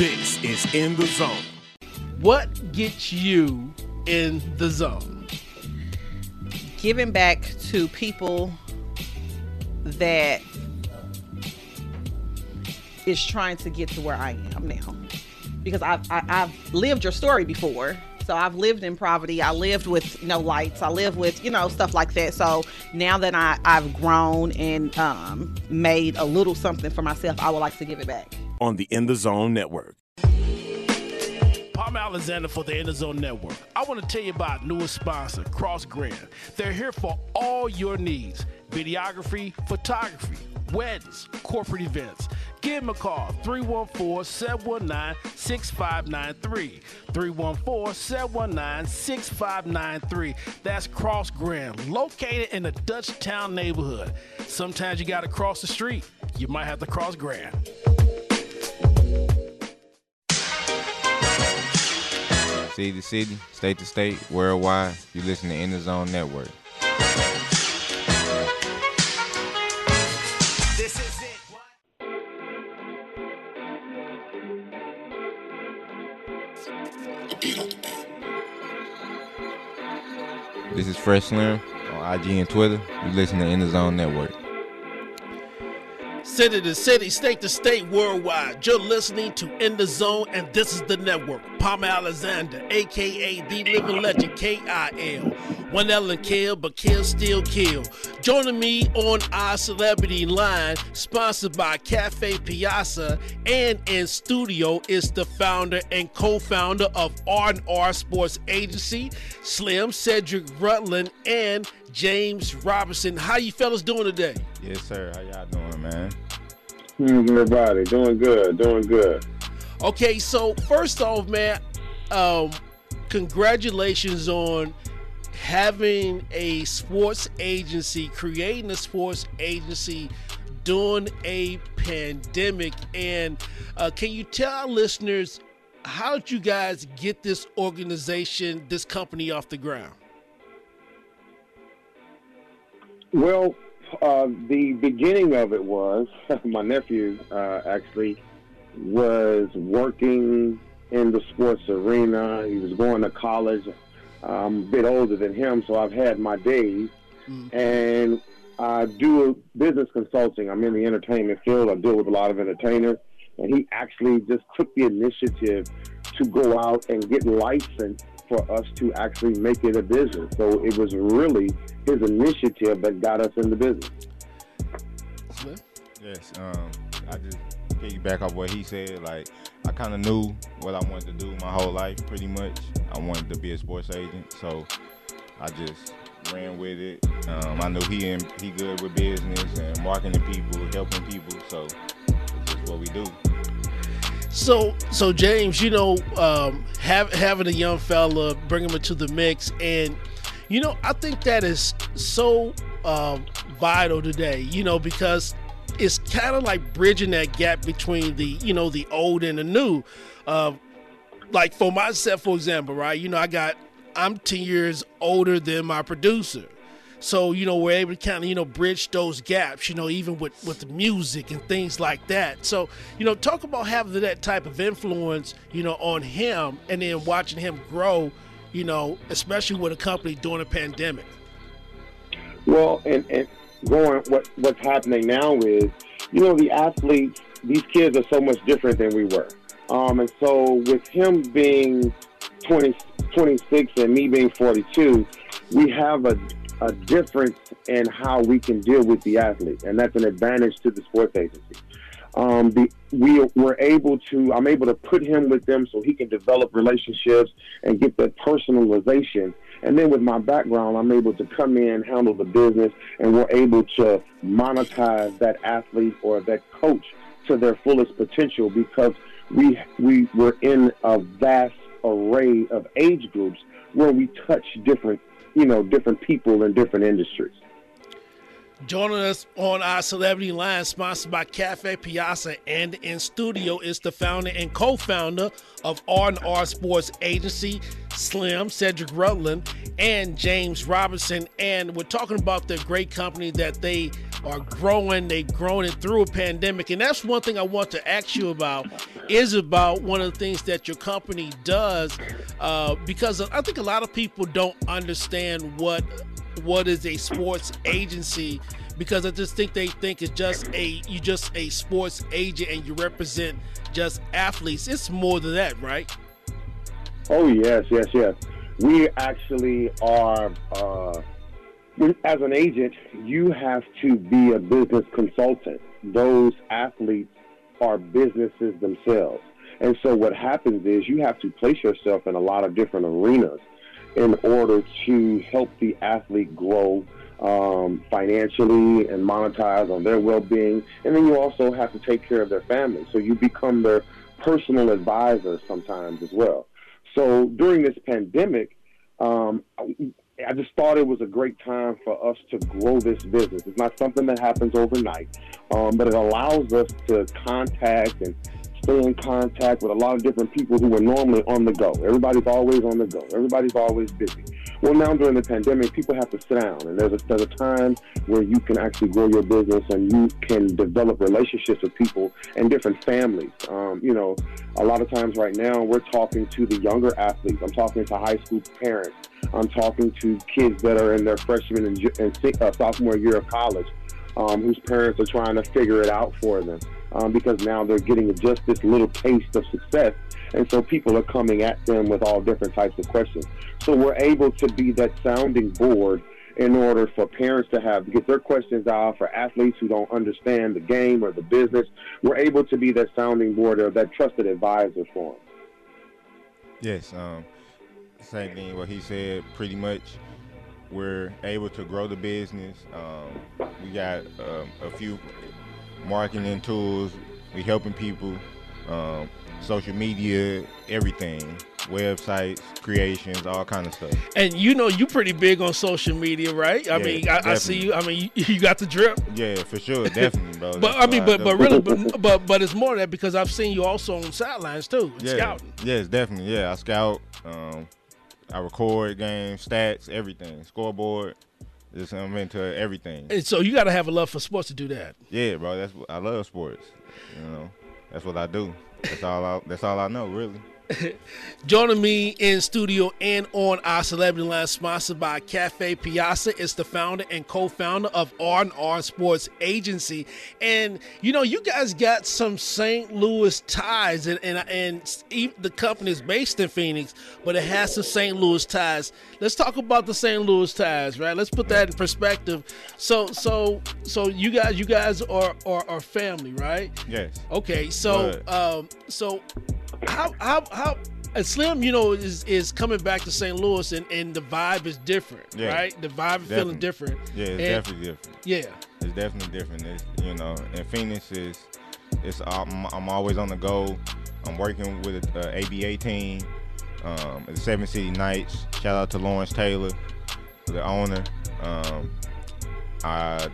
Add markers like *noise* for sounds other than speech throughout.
This is In the Zone. What gets you in the zone? Giving back to people that is trying to get to where I am now. Because I've, I, I've lived your story before. So I've lived in poverty. I lived with no lights. I live with, you know, stuff like that. So now that I, I've grown and um, made a little something for myself, I would like to give it back. On the In the Zone Network. I'm Alexander for the In the Zone Network. I want to tell you about newest sponsor, Cross Grand. They're here for all your needs videography, photography, weddings, corporate events. Give them a call 314 719 6593. 314 719 6593. That's Cross Grand, located in the Dutchtown neighborhood. Sometimes you got to cross the street, you might have to cross Grand. City to city, state to state, worldwide, you listen to In the Zone Network. This is it. This is Fresh Slim on IG and Twitter. You listen to In the Zone Network. City to city, state to state, worldwide. You're listening to In the Zone, and this is the network. Palmer Alexander, aka the living legend, KIL. One L and kill, but kill still kill. Joining me on our celebrity line, sponsored by Cafe Piazza, and in studio is the founder and co-founder of R&R Sports Agency, Slim Cedric Rutlin, and James Robinson. How you fellas doing today? Yes, sir. How y'all doing, man? Everybody doing good, doing good. Okay, so first off, man, um, congratulations on having a sports agency, creating a sports agency during a pandemic. And uh, can you tell our listeners how did you guys get this organization, this company off the ground? Well, uh, the beginning of it was *laughs* my nephew uh, actually was working in the sports arena. He was going to college. I'm a bit older than him, so I've had my days. And I do business consulting. I'm in the entertainment field. I deal with a lot of entertainers. And he actually just took the initiative to go out and get licensed for us to actually make it a business. So it was really his initiative that got us in the business. Yes. Um, I just piggyback off what he said. Like, I kind of knew what I wanted to do my whole life, pretty much. I wanted to be a sports agent, so I just ran with it. Um, I knew he and he good with business and marketing people, helping people. So it's just what we do. So, so James, you know, um, have, having a young fella, bring him into the mix, and you know, I think that is so um, vital today. You know, because it's kind of like bridging that gap between the, you know, the old and the new. Uh, like for myself, for example, right? You know, I got, I'm ten years older than my producer. So, you know, we're able to kind of, you know, bridge those gaps, you know, even with, with the music and things like that. So, you know, talk about having that type of influence, you know, on him and then watching him grow, you know, especially with a company during a pandemic. Well, and, and going what what's happening now is, you know, the athletes, these kids are so much different than we were. Um, and so with him being 20, 26 and me being 42, we have a, a difference in how we can deal with the athlete, and that's an advantage to the sports agency. Um, the, we were able to, I'm able to put him with them so he can develop relationships and get that personalization. And then with my background, I'm able to come in, handle the business, and we're able to monetize that athlete or that coach to their fullest potential because we we were in a vast array of age groups where we touch different, you know, different people in different industries. Joining us on our celebrity line, sponsored by Cafe Piazza, and in studio is the founder and co-founder of R&R Sports Agency, Slim, Cedric Rutlin, and James Robinson. And we're talking about the great company that they are growing. They've grown it through a pandemic. And that's one thing I want to ask you about is about one of the things that your company does. Uh, because I think a lot of people don't understand what what is a sports agency because I just think they think it's just a you just a sports agent and you represent just athletes. It's more than that, right? Oh yes, yes, yes. We actually are. Uh, as an agent, you have to be a business consultant. Those athletes are businesses themselves. And so what happens is you have to place yourself in a lot of different arenas in order to help the athlete grow um, financially and monetize on their well-being. And then you also have to take care of their family. So you become their personal advisor sometimes as well. So during this pandemic, um, I just thought it was a great time for us to grow this business. It's not something that happens overnight, um, but it allows us to contact and stay in contact with a lot of different people who are normally on the go. Everybody's always on the go. Everybody's always busy. Well, now during the pandemic, people have to sit down, and there's a, there's a time where you can actually grow your business and you can develop relationships with people and different families. Um, you know, a lot of times right now, we're talking to the younger athletes. I'm talking to high school parents. I'm talking to kids that are in their freshman and, and uh, sophomore year of college, um, whose parents are trying to figure it out for them um, because now they're getting just this little taste of success. And so people are coming at them with all different types of questions. So we're able to be that sounding board in order for parents to have get their questions out for athletes who don't understand the game or the business. We're able to be that sounding board or that trusted advisor for them. Yes, um, same thing. What he said, pretty much. We're able to grow the business. Um, we got um, a few marketing tools. We helping people, um, social media, everything, websites, creations, all kind of stuff. And you know, you pretty big on social media, right? I Yeah, mean, I, I see you. I mean, you, *laughs* you got the drip. Yeah, for sure, definitely, bro. *laughs* But That's I mean, but do. but really, but, *laughs* but but it's more that because I've seen you also on sidelines too, yeah, scouting. yes, definitely, yeah. I scout, um, I record games, stats, everything, scoreboard. Just I'm into everything. And so you got to have a love for sports to do that. Yeah, bro. That's what I love sports. You know, that's what I do. That's all I. That's all I know, really. *laughs* Joining me in studio and on our celebrity line, sponsored by Cafe Piazza, is the founder and co-founder of R&R Sports Agency. And you know, you guys got some St. Louis ties, and and and the company is based in Phoenix, but it has some St. Louis ties. Let's talk about the St. Louis ties, right? Let's put that in perspective. So so so you guys you guys are are, are family, right? Yes. Okay, so um, so how how how and Slim, you know, is is coming back to St. Louis, and, and the vibe is different, Yeah. right? The vibe is feeling different. Yeah, it's And- definitely different. Yeah, It's definitely different. It's, you know, and Phoenix is, it's I'm, I'm always on the go. I'm working with the ABA team, um, the Seven City Knights. Shout out to Lawrence Taylor, the owner. Um, I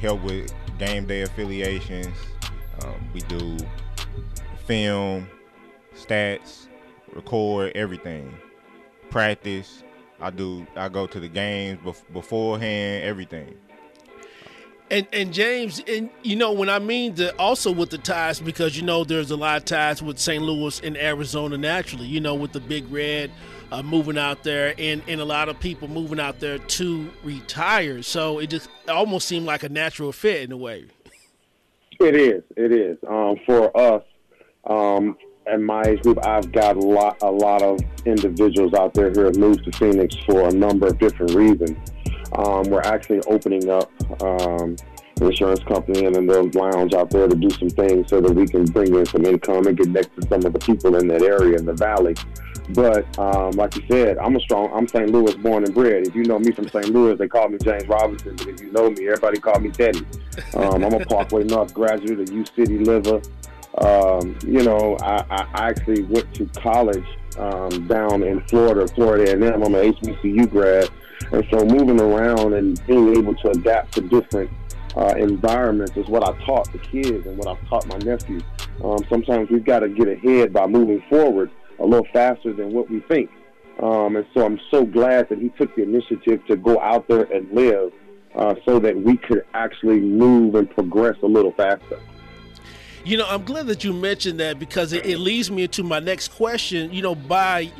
help with game day affiliations. Um, we do film, stats, record everything, practice. I do. I go to the games bef- beforehand. Everything. and and James, and you know when I mean the also with the ties because you know there's a lot of ties with St. Louis and Arizona naturally. You know with the Big Red uh, moving out there, and and a lot of people moving out there to retire. So it just almost seemed like a natural fit in a way. It is. It is. Um, for us, um, and my age group, I've got a lot, a lot of individuals out there who have moved to Phoenix for a number of different reasons. Um, we're actually opening up um, an insurance company and then the lounge out there to do some things so that we can bring in some income and get next to some of the people in that area in the valley. But um, like you said, I'm a strong. I'm St. Louis born and bred. If you know me from St. Louis, they call me James Robinson. But if you know me, everybody call me Teddy. Um, I'm a Parkway North graduate, a U City liver. Um, you know, I, I actually went to college um, down in Florida, Florida A&M. I'm an HBCU grad, and so moving around and being able to adapt to different uh, environments is what I taught the kids and what I've taught my nephews. Um, sometimes we've got to get ahead by moving forward a little faster than what we think. Um, and so I'm so glad that he took the initiative to go out there and live uh, so that we could actually move and progress a little faster. You know, I'm glad that you mentioned that because it, it leads me into my next question. You know, by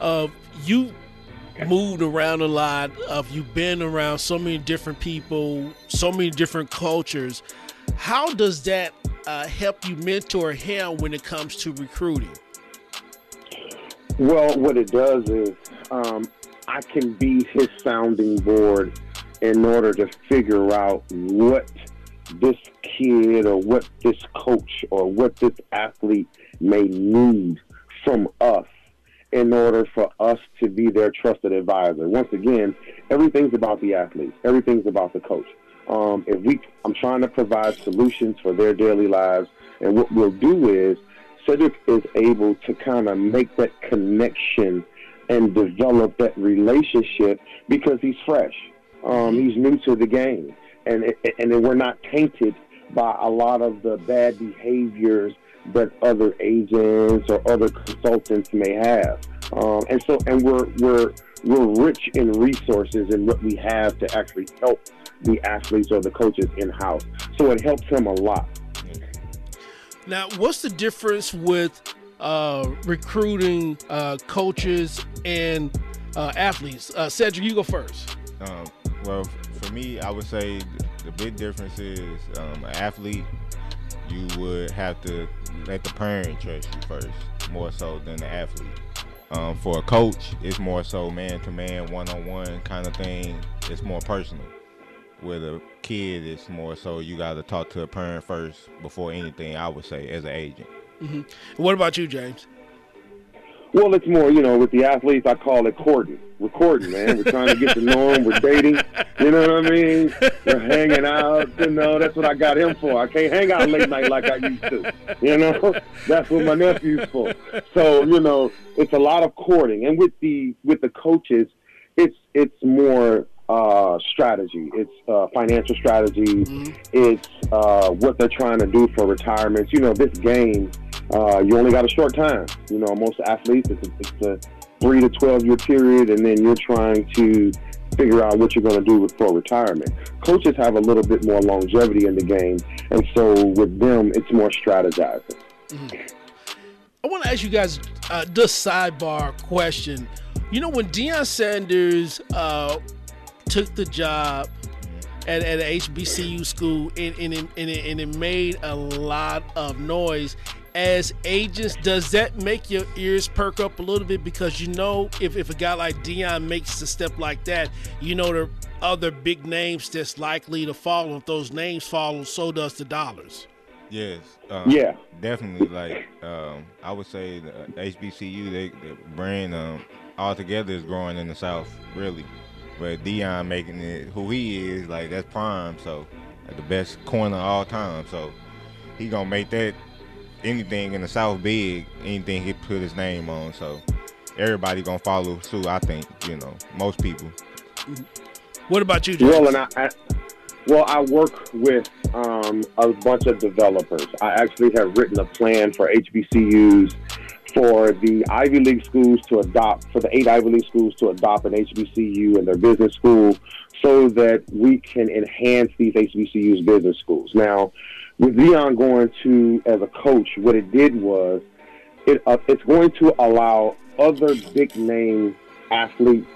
uh, you moved around a lot, of you've been around so many different people, so many different cultures. How does that uh, help you mentor him when it comes to recruiting? Well, what it does is um, I can be his sounding board in order to figure out what this kid or what this coach or what this athlete may need from us in order for us to be their trusted advisor. Once again, everything's about the athlete. Everything's about the coach. Um, if we, I'm trying to provide solutions for their daily lives, and what we'll do is Cedric is able to kind of make that connection and develop that relationship because he's fresh. Um, he's new to the game, and and we're not tainted by a lot of the bad behaviors that other agents or other consultants may have. Um, and so, and we're we're we're rich in resources and what we have to actually help the athletes or the coaches in house. So it helps them a lot. Now, what's the difference with uh, recruiting uh, coaches and uh, athletes? Uh, Cedric, you go first. Um, well, for me, I would say the big difference is um, an athlete, you would have to let the parent trust you first, more so than the athlete. Um, for a coach, it's more so man to man, one on one kind of thing. It's more personal. With a kid, it's more so you got to talk to a parent first before anything. I would say as an agent. Mm-hmm. What about you, James? Well, it's more, you know, with the athletes, I call it courting. We're courting, man. We're trying to get to know them. We're dating. You know what I mean? We're hanging out. You know, that's what I got him for. I can't hang out late night like I used to. You know, *laughs* that's what my nephew's for. So, you know, it's a lot of courting. And with the with the coaches, it's it's more uh, strategy. It's uh, financial strategy. Mm-hmm. It's uh, what they're trying to do for retirements. You know, this game, uh, you only got a short time. You know, most athletes, it's a, it's a three to 12 year period, and then you're trying to figure out what you're going to do with, for retirement. Coaches have a little bit more longevity in the game, and so with them, it's more strategizing. Mm-hmm. I want to ask you guys uh, this sidebar question. You know, when Deion Sanders uh, took the job at, at an HBCU school and, and, and, and, it, and it made a lot of noise. As agents, does that make your ears perk up a little bit? Because you know, if, if a guy like Deion makes a step like that, you know, the other big names that's likely to follow. If those names follow, so does the dollars. Yes. Um, yeah. Definitely. Like um, I would say, the HBCU, they, the brand um, altogether is growing in the South. Really. But Deion making it who he is, like that's prime. So like the best corner of all time. So he gonna make that anything in the South big, anything he put his name on. So everybody gonna follow suit. I think you know most people. What about you, James? Well, and I, I well, I work with um, a bunch of developers. I actually have written a plan for HBCUs for the Ivy League schools to adopt, for the eight Ivy League schools to adopt an HBCU in their business school so that we can enhance these HBCUs business schools. Now, with Deion going to as a coach, what it did was it uh, it's going to allow other big name athletes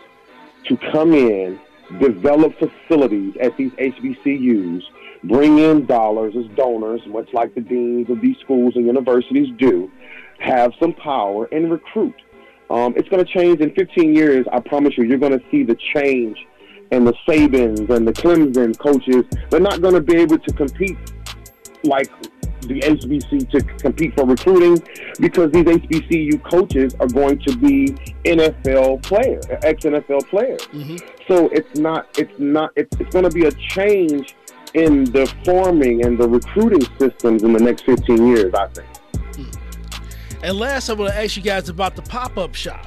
to come in, develop facilities at these HBCUs, bring in dollars as donors, much like the deans of these schools and universities do, have some power and recruit. Um, it's going to change in 15 years. I promise you, you're going to see the change and the Sabans and the Clemson coaches. They're not going to be able to compete like the HBC to compete for recruiting because these HBCU coaches are going to be NFL players, ex NFL players. Mm-hmm. So it's not, it's not, it's, it's going to be a change in the forming and the recruiting systems in the next 15 years, I think. And last, I want to ask you guys about the pop up shop.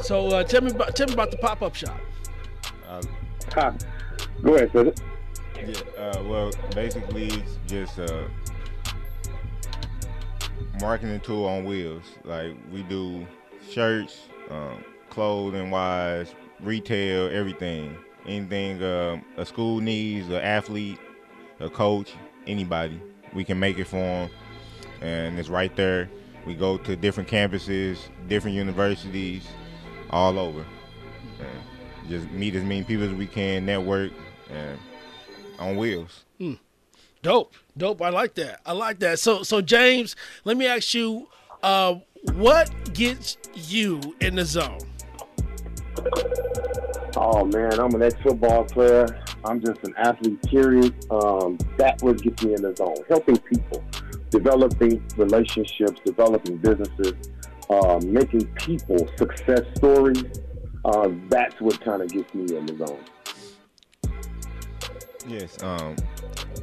So uh, tell me about tell me about the pop up shop. Uh, Go ahead, sir. Yeah, uh, well, basically, it's just a marketing tool on wheels. Like we do shirts, um, clothing wise, retail, everything. Anything um, a school needs, an athlete, a coach, anybody, we can make it for them. And it's right there. We go to different campuses, different universities, all over. And just meet as many people as we can, network, and on wheels. Dope, dope. I like that. I like that. So, so James, let me ask you, uh, what gets you in the zone? Oh man, I'm an ex-football player. I'm just an athlete, period. Um, that what gets me in the zone. Helping people, developing relationships, developing businesses, uh, making people success stories. Uh, that's what kind of gets me in the zone. Yes, um,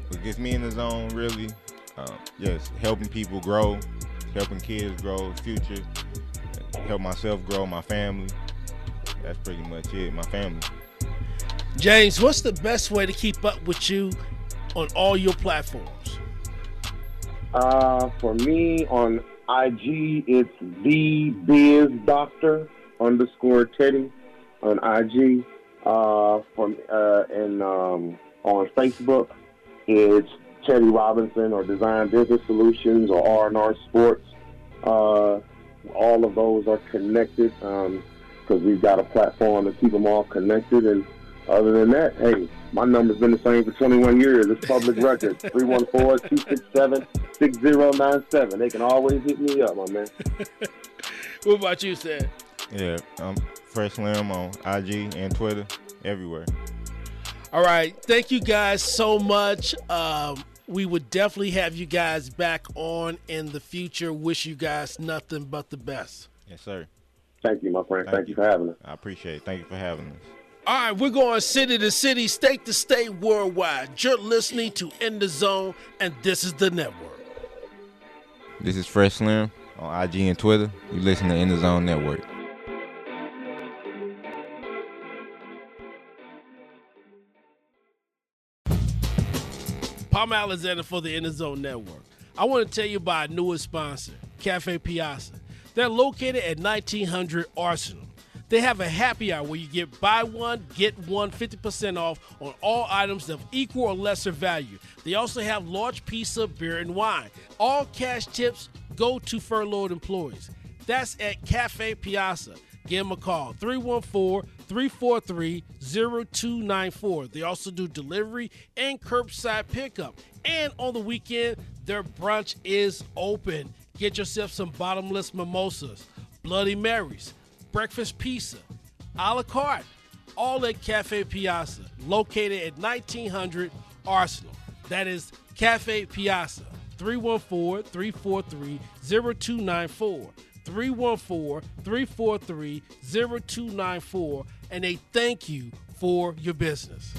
what gets me in the zone really, um, yes, helping people grow, helping kids grow, future, help myself grow, my family. That's pretty much it, my family. James, what's the best way to keep up with you on all your platforms? Uh, for me on IG, it's the Biz Doctor underscore Teddy on IG. Uh, from uh, and um, on Facebook, it's Teddy Robinson or Design Business Solutions or R and R Sports. Uh, all of those are connected because we've got a platform to keep them all connected. And other than that, hey, my number's been the same for 21 years. It's public *laughs* record 314-267-6097. They can always hit me up, my man. *laughs* What about you, Sam? Yeah, I'm Fresh Slim on IG and Twitter, everywhere. All right. Thank you guys so much. Um, we would definitely have you guys back on in the future. Wish you guys nothing but the best. Yes, sir. Thank you, my friend. Thank Thank, you. you for having us. I appreciate it. Thank you for having us. All right, we're going city to city, state to state, worldwide. You're listening to In the Zone, and this is the network. This is Fresh Slim on IG and Twitter. You listen to In the Zone Network. Palm Alexander for the In the Zone Network. I want to tell you about our newest sponsor, Cafe Piazza. They're located at 1900 Arsenal. They have a happy hour where you get buy one, get one 50% off on all items of equal or lesser value. They also have large pizza, beer, and wine. All cash tips go to furloughed employees. That's at Cafe Piazza. Give them a call 314 343 0294. They also do delivery and curbside pickup. And on the weekend, their brunch is open. Get yourself some bottomless mimosas, Bloody Marys, breakfast pizza, a la carte, all at Cafe Piazza, located at 1900 Arsenal. That is Cafe Piazza, 314 343 0294. 314 343 0294. And they thank you for your business.